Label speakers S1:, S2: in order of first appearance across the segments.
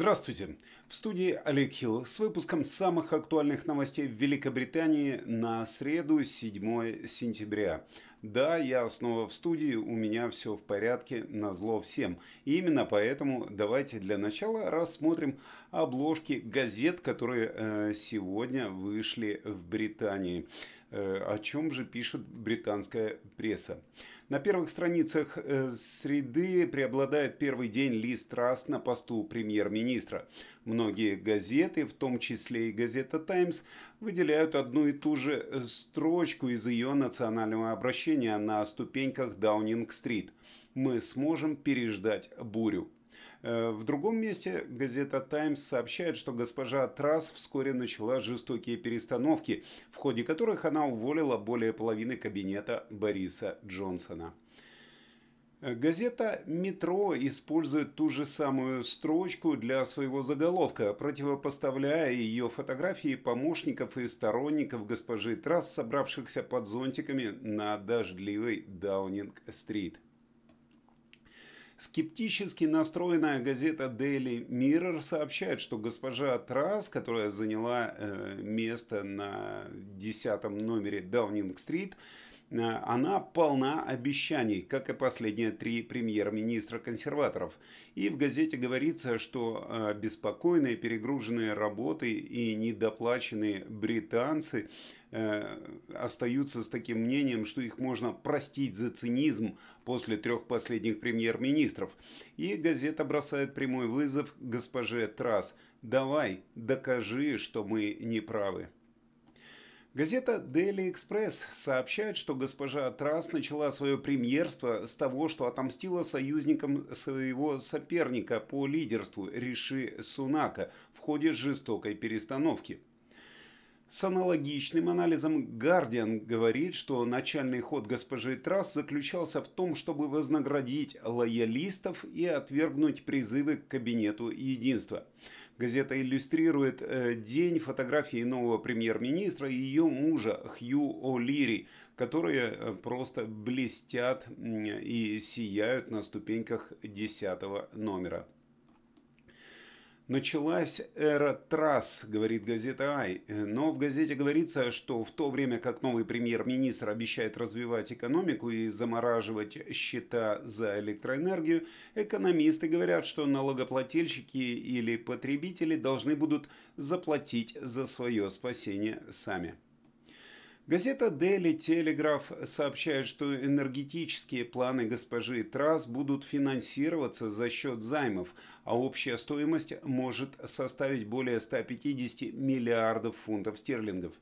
S1: Здравствуйте! В студии Олег Хилл с выпуском самых актуальных новостей в Великобритании на среду 7 сентября. Да, я снова в студии, у меня все в порядке, на зло всем. И именно поэтому давайте для начала рассмотрим обложки газет, которые э, сегодня вышли в Британии. Э, о чем же пишет британская пресса? На первых страницах э, среды преобладает первый день Лиз Трасс на посту премьер-министра. Многие газеты, в том числе и газета «Таймс», выделяют одну и ту же э, строчку из ее национального обращения на ступеньках Даунинг-стрит. «Мы сможем переждать бурю». Э, в другом месте газета «Таймс» сообщает, что госпожа Трасс вскоре начала жестокие перестановки, в ходе которых она уволила более половины кабинета Бориса Джонсона. Газета «Метро» использует ту же самую строчку для своего заголовка, противопоставляя ее фотографии помощников и сторонников госпожи Трасс, собравшихся под зонтиками на дождливой Даунинг-стрит. Скептически настроенная газета Daily Mirror сообщает, что госпожа Трасс, которая заняла э, место на десятом номере Даунинг-стрит, она полна обещаний, как и последние три премьер-министра консерваторов. И в газете говорится, что э, беспокойные, перегруженные работы и недоплаченные британцы э, остаются с таким мнением, что их можно простить за цинизм после трех последних премьер-министров. И газета бросает прямой вызов госпоже Трасс. «Давай, докажи, что мы не правы». Газета Daily Express сообщает, что госпожа Трасс начала свое премьерство с того, что отомстила союзникам своего соперника по лидерству Риши Сунака в ходе жестокой перестановки. С аналогичным анализом Guardian говорит, что начальный ход госпожи Трасс заключался в том, чтобы вознаградить лоялистов и отвергнуть призывы к кабинету единства. Газета иллюстрирует э, день фотографии нового премьер-министра и ее мужа Хью О'Лири, которые э, просто блестят и сияют на ступеньках десятого номера. Началась эра трасс, говорит газета «Ай», но в газете говорится, что в то время как новый премьер-министр обещает развивать экономику и замораживать счета за электроэнергию, экономисты говорят, что налогоплательщики или потребители должны будут заплатить за свое спасение сами. Газета Daily Telegraph сообщает, что энергетические планы госпожи Трасс будут финансироваться за счет займов, а общая стоимость может составить более 150 миллиардов фунтов стерлингов.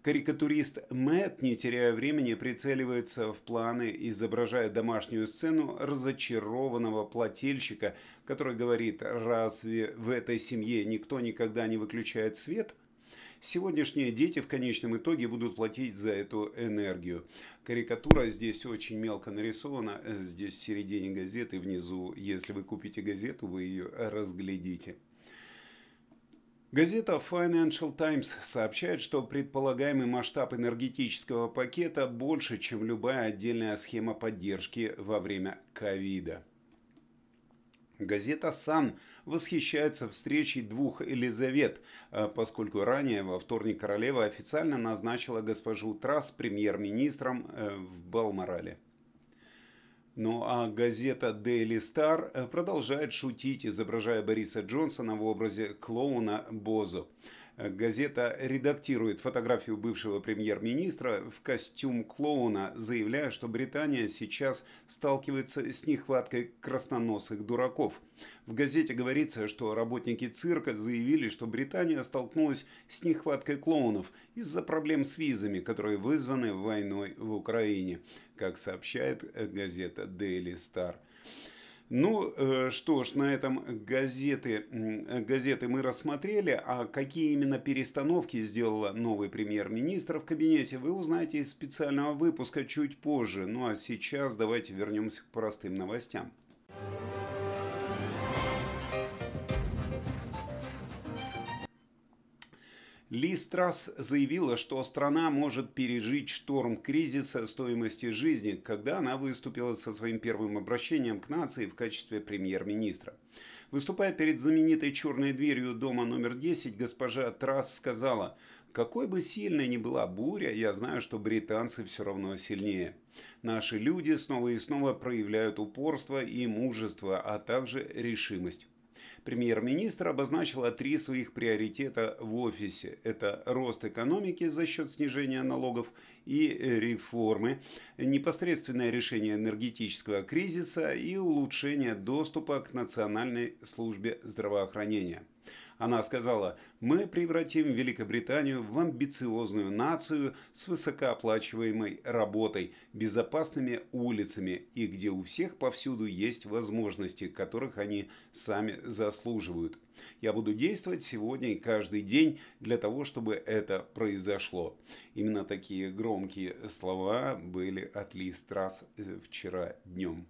S1: Карикатурист Мэтт, не теряя времени, прицеливается в планы, изображая домашнюю сцену разочарованного плательщика, который говорит «Разве в этой семье никто никогда не выключает свет?» – Сегодняшние дети в конечном итоге будут платить за эту энергию. Карикатура здесь очень мелко нарисована, здесь в середине газеты, внизу. Если вы купите газету, вы ее разглядите. Газета Financial Times сообщает, что предполагаемый масштаб энергетического пакета больше, чем любая отдельная схема поддержки во время ковида. Газета «Сан» восхищается встречей двух Елизавет, э, поскольку ранее во вторник королева официально назначила госпожу Трасс премьер-министром э, в Балморале. Ну а газета Daily Star э, продолжает шутить, изображая Бориса Джонсона в образе клоуна Бозо. Газета редактирует фотографию бывшего премьер-министра в костюм клоуна, заявляя, что Британия сейчас сталкивается с нехваткой красноносых дураков. В газете говорится, что работники цирка заявили, что Британия столкнулась с нехваткой клоунов из-за проблем с визами, которые вызваны войной в Украине, как сообщает газета Daily Star. Ну э, что ж, на этом газеты, газеты мы рассмотрели, а какие именно перестановки сделала новый премьер-министр в кабинете, вы узнаете из специального выпуска чуть позже. Ну а сейчас давайте вернемся к простым новостям. Ли Страс заявила, что страна может пережить шторм кризиса стоимости жизни, когда она выступила со своим первым обращением к нации в качестве премьер-министра. Выступая перед знаменитой черной дверью дома номер 10, госпожа Трасс сказала, «Какой бы сильной ни была буря, я знаю, что британцы все равно сильнее. Наши люди снова и снова проявляют упорство и мужество, а также решимость». Премьер-министр обозначила три своих приоритета в офисе. Это рост экономики за счет снижения налогов и реформы, непосредственное решение энергетического кризиса и улучшение доступа к Национальной службе здравоохранения. Она сказала, мы превратим Великобританию в амбициозную нацию с высокооплачиваемой работой, безопасными улицами и где у всех повсюду есть возможности, которых они сами заслуживают. Я буду действовать сегодня и каждый день для того, чтобы это произошло. Именно такие громкие слова были от Ли Страс э, вчера днем.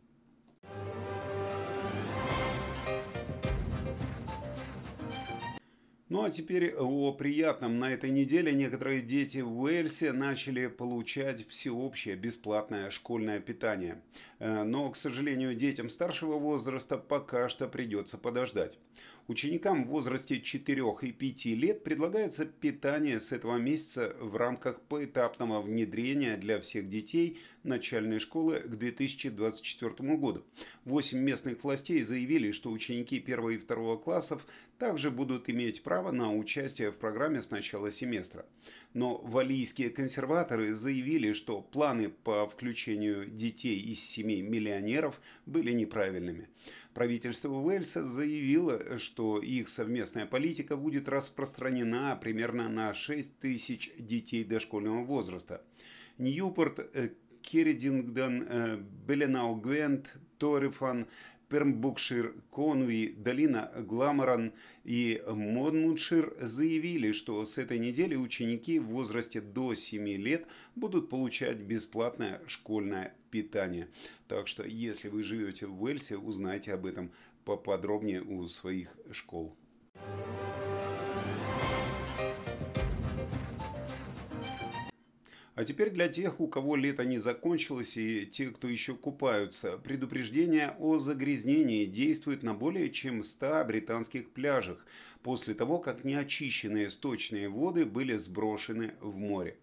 S1: Ну а теперь о приятном. На этой неделе некоторые дети в Уэльсе начали получать всеобщее бесплатное школьное питание. Э, но, к сожалению, детям старшего возраста пока что придется подождать. Ученикам в возрасте 4 и 5 лет предлагается питание с этого месяца в рамках поэтапного внедрения для всех детей начальной школы к 2024 году. Восемь местных властей заявили, что ученики 1 и 2 классов также будут иметь право на участие в программе с начала семестра. Но валийские консерваторы заявили, что планы по включению детей из семей миллионеров были неправильными. Правительство Уэльса заявило, что их совместная политика будет распространена примерно на 6 тысяч детей дошкольного возраста. Ньюпорт, э, Керридингдон, э, Беленау-Гвент, Торифан, Пермбукшир, Конви, долина Гламоран и Монмутшир заявили, что с этой недели ученики в возрасте до 7 лет будут получать бесплатное школьное питание. Так что, если вы живете в Уэльсе, узнайте об этом поподробнее у своих школ. А теперь для тех, у кого лето не закончилось и тех, кто еще купаются, предупреждение о загрязнении действует на более чем 100 британских пляжах после того, как неочищенные сточные воды были сброшены в море.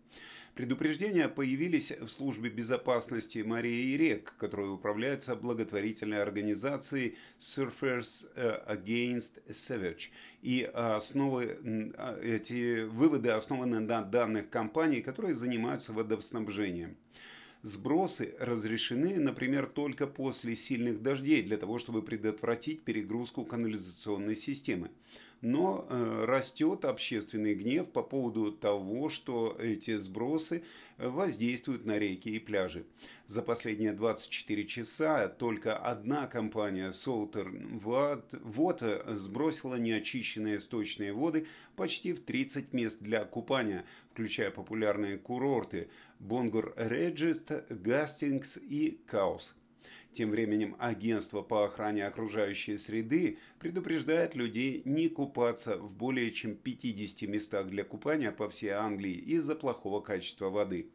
S1: Предупреждения появились в службе безопасности морей и рек, которая управляется благотворительной организацией Surfers э, Against Savage. И основы, а, эти выводы основаны на данных компаний, которые занимаются водоснабжением. Сбросы разрешены, например, только после сильных дождей для того, чтобы предотвратить перегрузку канализационной системы но э, растет общественный гнев по поводу того, что эти сбросы воздействуют на реки и пляжи. За последние 24 часа только одна компания Southern Water сбросила неочищенные сточные воды почти в 30 мест для купания, включая популярные курорты Бонгор Реджист, Гастингс и Каус. Тем временем агентство по охране окружающей среды предупреждает людей не купаться в более чем 50 местах для купания по всей Англии из-за плохого качества воды.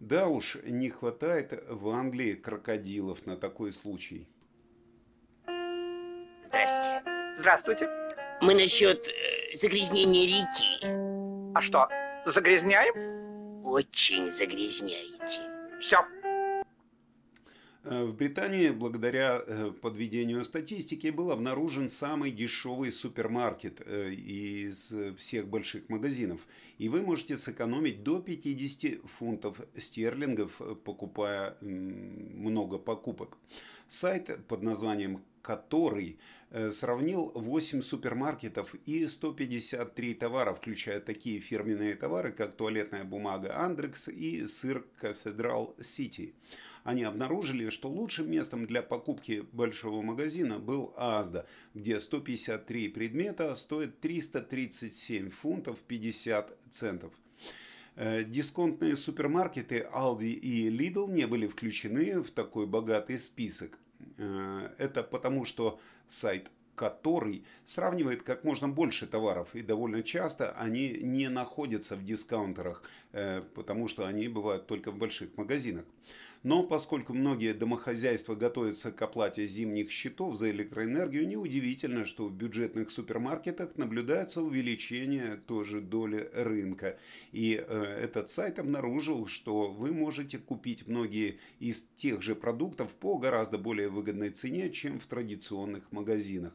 S1: Да уж, не хватает в Англии крокодилов на такой случай.
S2: Здрасте.
S3: Здравствуйте.
S2: Мы насчет э, загрязнения реки.
S3: А что, загрязняем?
S2: Очень загрязняете.
S3: Все,
S1: в Британии, благодаря э, подведению статистики, был обнаружен самый дешевый супермаркет э, из всех больших магазинов. И вы можете сэкономить до 50 фунтов стерлингов, покупая много покупок. Сайт под названием который сравнил 8 супермаркетов и 153 товара, включая такие фирменные товары, как туалетная бумага Андрекс и сыр Кафедрал Сити они обнаружили, что лучшим местом для покупки большого магазина был Азда, где 153 предмета стоят 337 фунтов 50 центов. Э, дисконтные супермаркеты Aldi и Lidl не были включены в такой богатый список. Э, это потому, что сайт который сравнивает как можно больше товаров, и довольно часто они не находятся в дискаунтерах, э, потому что они бывают только в больших магазинах. Но поскольку многие домохозяйства готовятся к оплате зимних счетов за электроэнергию, неудивительно, что в бюджетных супермаркетах наблюдается увеличение тоже доли рынка. И э, этот сайт обнаружил, что вы можете купить многие из тех же продуктов по гораздо более выгодной цене, чем в традиционных магазинах.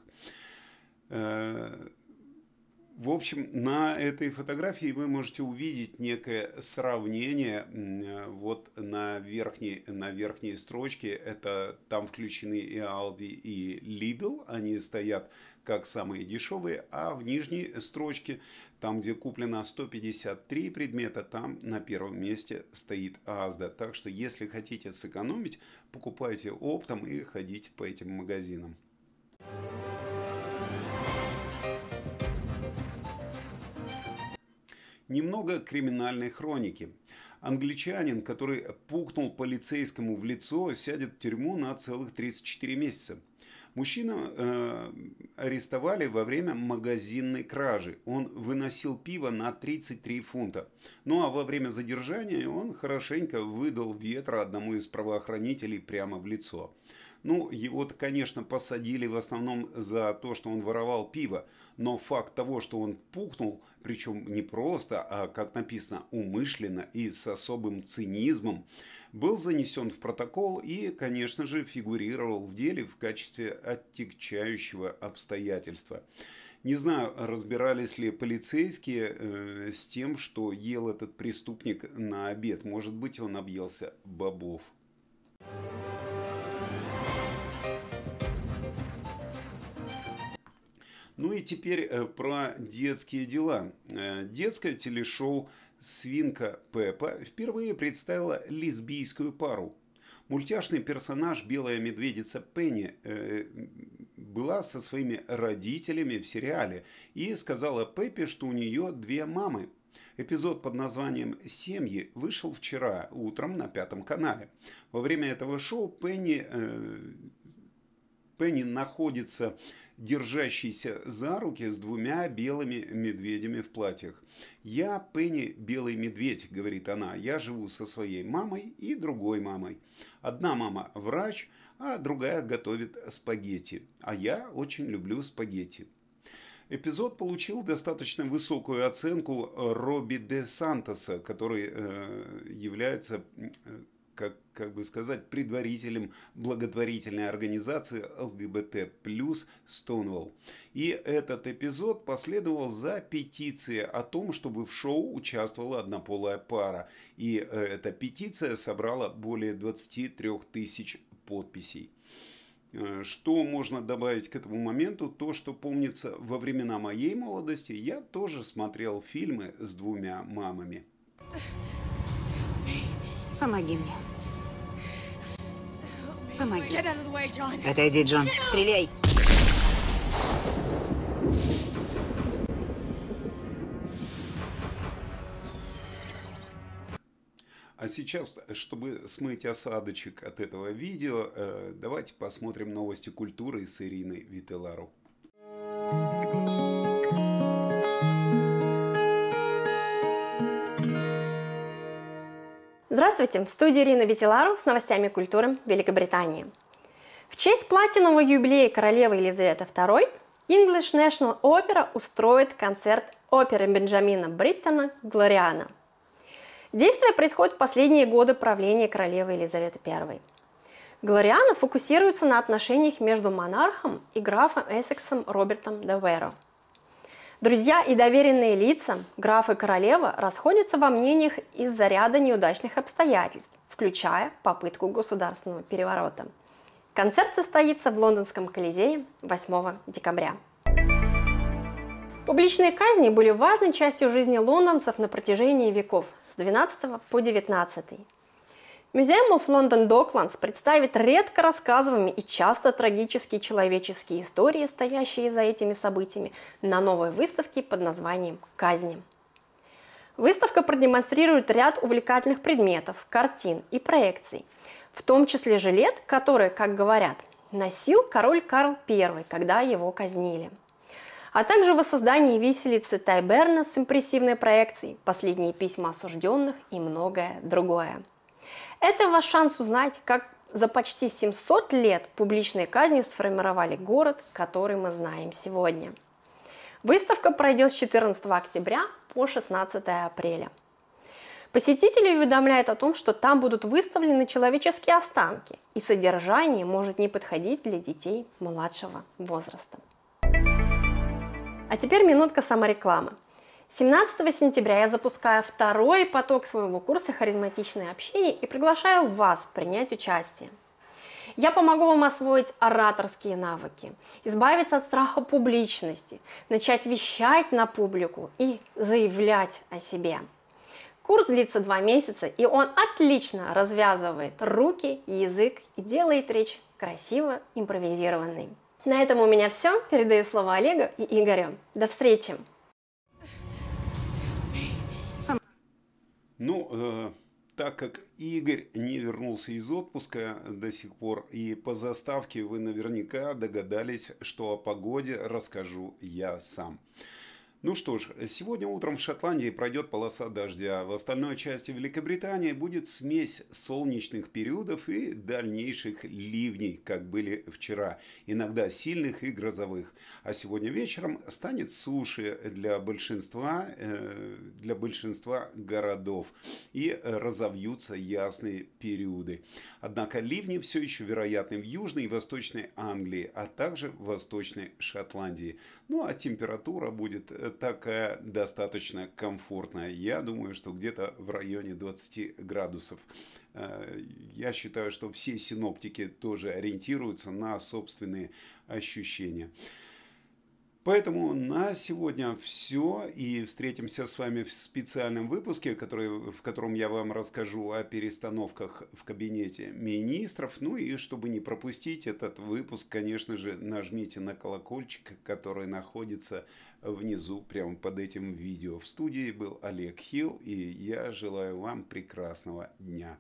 S1: Э, в общем, на этой фотографии вы можете увидеть некое сравнение. Вот на верхней, на верхней строчке это там включены и Aldi, и Lidl. Они стоят как самые дешевые. А в нижней строчке, там где куплено 153 предмета, там на первом месте стоит Asda. Так что если хотите сэкономить, покупайте оптом и ходите по этим магазинам. Немного криминальной хроники. Англичанин, который пукнул полицейскому в лицо, сядет в тюрьму на целых 34 месяца. Мужчину э, арестовали во время магазинной кражи. Он выносил пиво на 33 фунта. Ну а во время задержания он хорошенько выдал ветра одному из правоохранителей прямо в лицо. Ну, его-то, конечно, посадили в основном за то, что он воровал пиво, но факт того, что он пукнул, причем не просто, а, как написано, умышленно и с особым цинизмом, был занесен в протокол и, конечно же, фигурировал в деле в качестве оттягчающего обстоятельства. Не знаю, разбирались ли полицейские э, с тем, что ел этот преступник на обед. Может быть, он объелся бобов. Ну и теперь э, про детские дела. Э, детское телешоу «Свинка Пеппа» впервые представила лесбийскую пару. Мультяшный персонаж Белая медведица Пенни э, была со своими родителями в сериале и сказала Пеппе, что у нее две мамы. Эпизод под названием «Семьи» вышел вчера утром на Пятом канале. Во время этого шоу Пенни, э, Пенни находится держащийся за руки с двумя белыми медведями в платьях. «Я Пенни Белый Медведь», — говорит она, — «я живу со своей мамой и другой мамой. Одна мама врач, а другая готовит спагетти, а я очень люблю спагетти». Эпизод получил достаточно высокую оценку Робби де Сантоса, который э, является как, как бы сказать, предварителем благотворительной организации ЛГБТ плюс Stonewall. И этот эпизод последовал за петицией о том, чтобы в шоу участвовала однополая пара. И э, эта петиция собрала более 23 тысяч подписей. Э, что можно добавить к этому моменту? То, что помнится во времена моей молодости, я тоже смотрел фильмы с двумя мамами.
S4: Помоги мне. Помоги. Отойди, Джон. Стреляй.
S1: А сейчас, чтобы смыть осадочек от этого видео, э, давайте посмотрим новости культуры с Ириной Вителару.
S5: Здравствуйте, в студии Ирина Витилару с новостями культуры Великобритании. В честь платинового юбилея королевы Елизаветы II English National Opera устроит концерт оперы Бенджамина Бриттона «Глориана». Действие происходит в последние годы правления королевы Елизаветы I. Глориана фокусируется на отношениях между монархом и графом Эссексом Робертом де Веро – Друзья и доверенные лица, граф и королева, расходятся во мнениях из-за ряда неудачных обстоятельств, включая попытку государственного переворота. Концерт состоится в лондонском Колизее 8 декабря. Публичные казни были важной частью жизни лондонцев на протяжении веков с 12 по 19. Museum of London Docklands представит редко рассказываемые и часто трагические человеческие истории, стоящие за этими событиями, на новой выставке под названием «Казни». Выставка продемонстрирует ряд увлекательных предметов, картин и проекций, в том числе жилет, который, как говорят, носил король Карл I, когда его казнили. А также воссоздание виселицы Тайберна с импрессивной проекцией, последние письма осужденных и многое другое. Это ваш шанс узнать, как за почти 700 лет публичные казни сформировали город, который мы знаем сегодня. Выставка пройдет с 14 октября по 16 апреля. Посетители уведомляют о том, что там будут выставлены человеческие останки, и содержание может не подходить для детей младшего возраста. А теперь минутка саморекламы. 17 сентября я запускаю второй поток своего курса «Харизматичное общение» и приглашаю вас принять участие. Я помогу вам освоить ораторские навыки, избавиться от страха публичности, начать вещать на публику и заявлять о себе. Курс длится два месяца, и он отлично развязывает руки, язык и делает речь красиво импровизированной. На этом у меня все. Передаю слово Олегу и Игорю. До встречи!
S1: Ну, э, так как Игорь не вернулся из отпуска до сих пор, и по заставке вы наверняка догадались, что о погоде расскажу я сам. Ну что ж, сегодня утром в Шотландии пройдет полоса дождя. В остальной части Великобритании будет смесь солнечных периодов и дальнейших ливней, как были вчера. Иногда сильных и грозовых. А сегодня вечером станет суши для большинства, э, для большинства городов. И разовьются ясные периоды. Однако ливни все еще вероятны в Южной и Восточной Англии, а также в Восточной Шотландии. Ну а температура будет такая достаточно комфортная. Я думаю, что где-то в районе 20 градусов. Э, я считаю, что все синоптики тоже ориентируются на собственные ощущения. Поэтому на сегодня все. И встретимся с вами в специальном выпуске, который, в котором я вам расскажу о перестановках в кабинете министров. Ну и чтобы не пропустить этот выпуск, конечно же, нажмите на колокольчик, который находится внизу, прямо под этим видео. В студии был Олег Хилл, и я желаю вам прекрасного дня.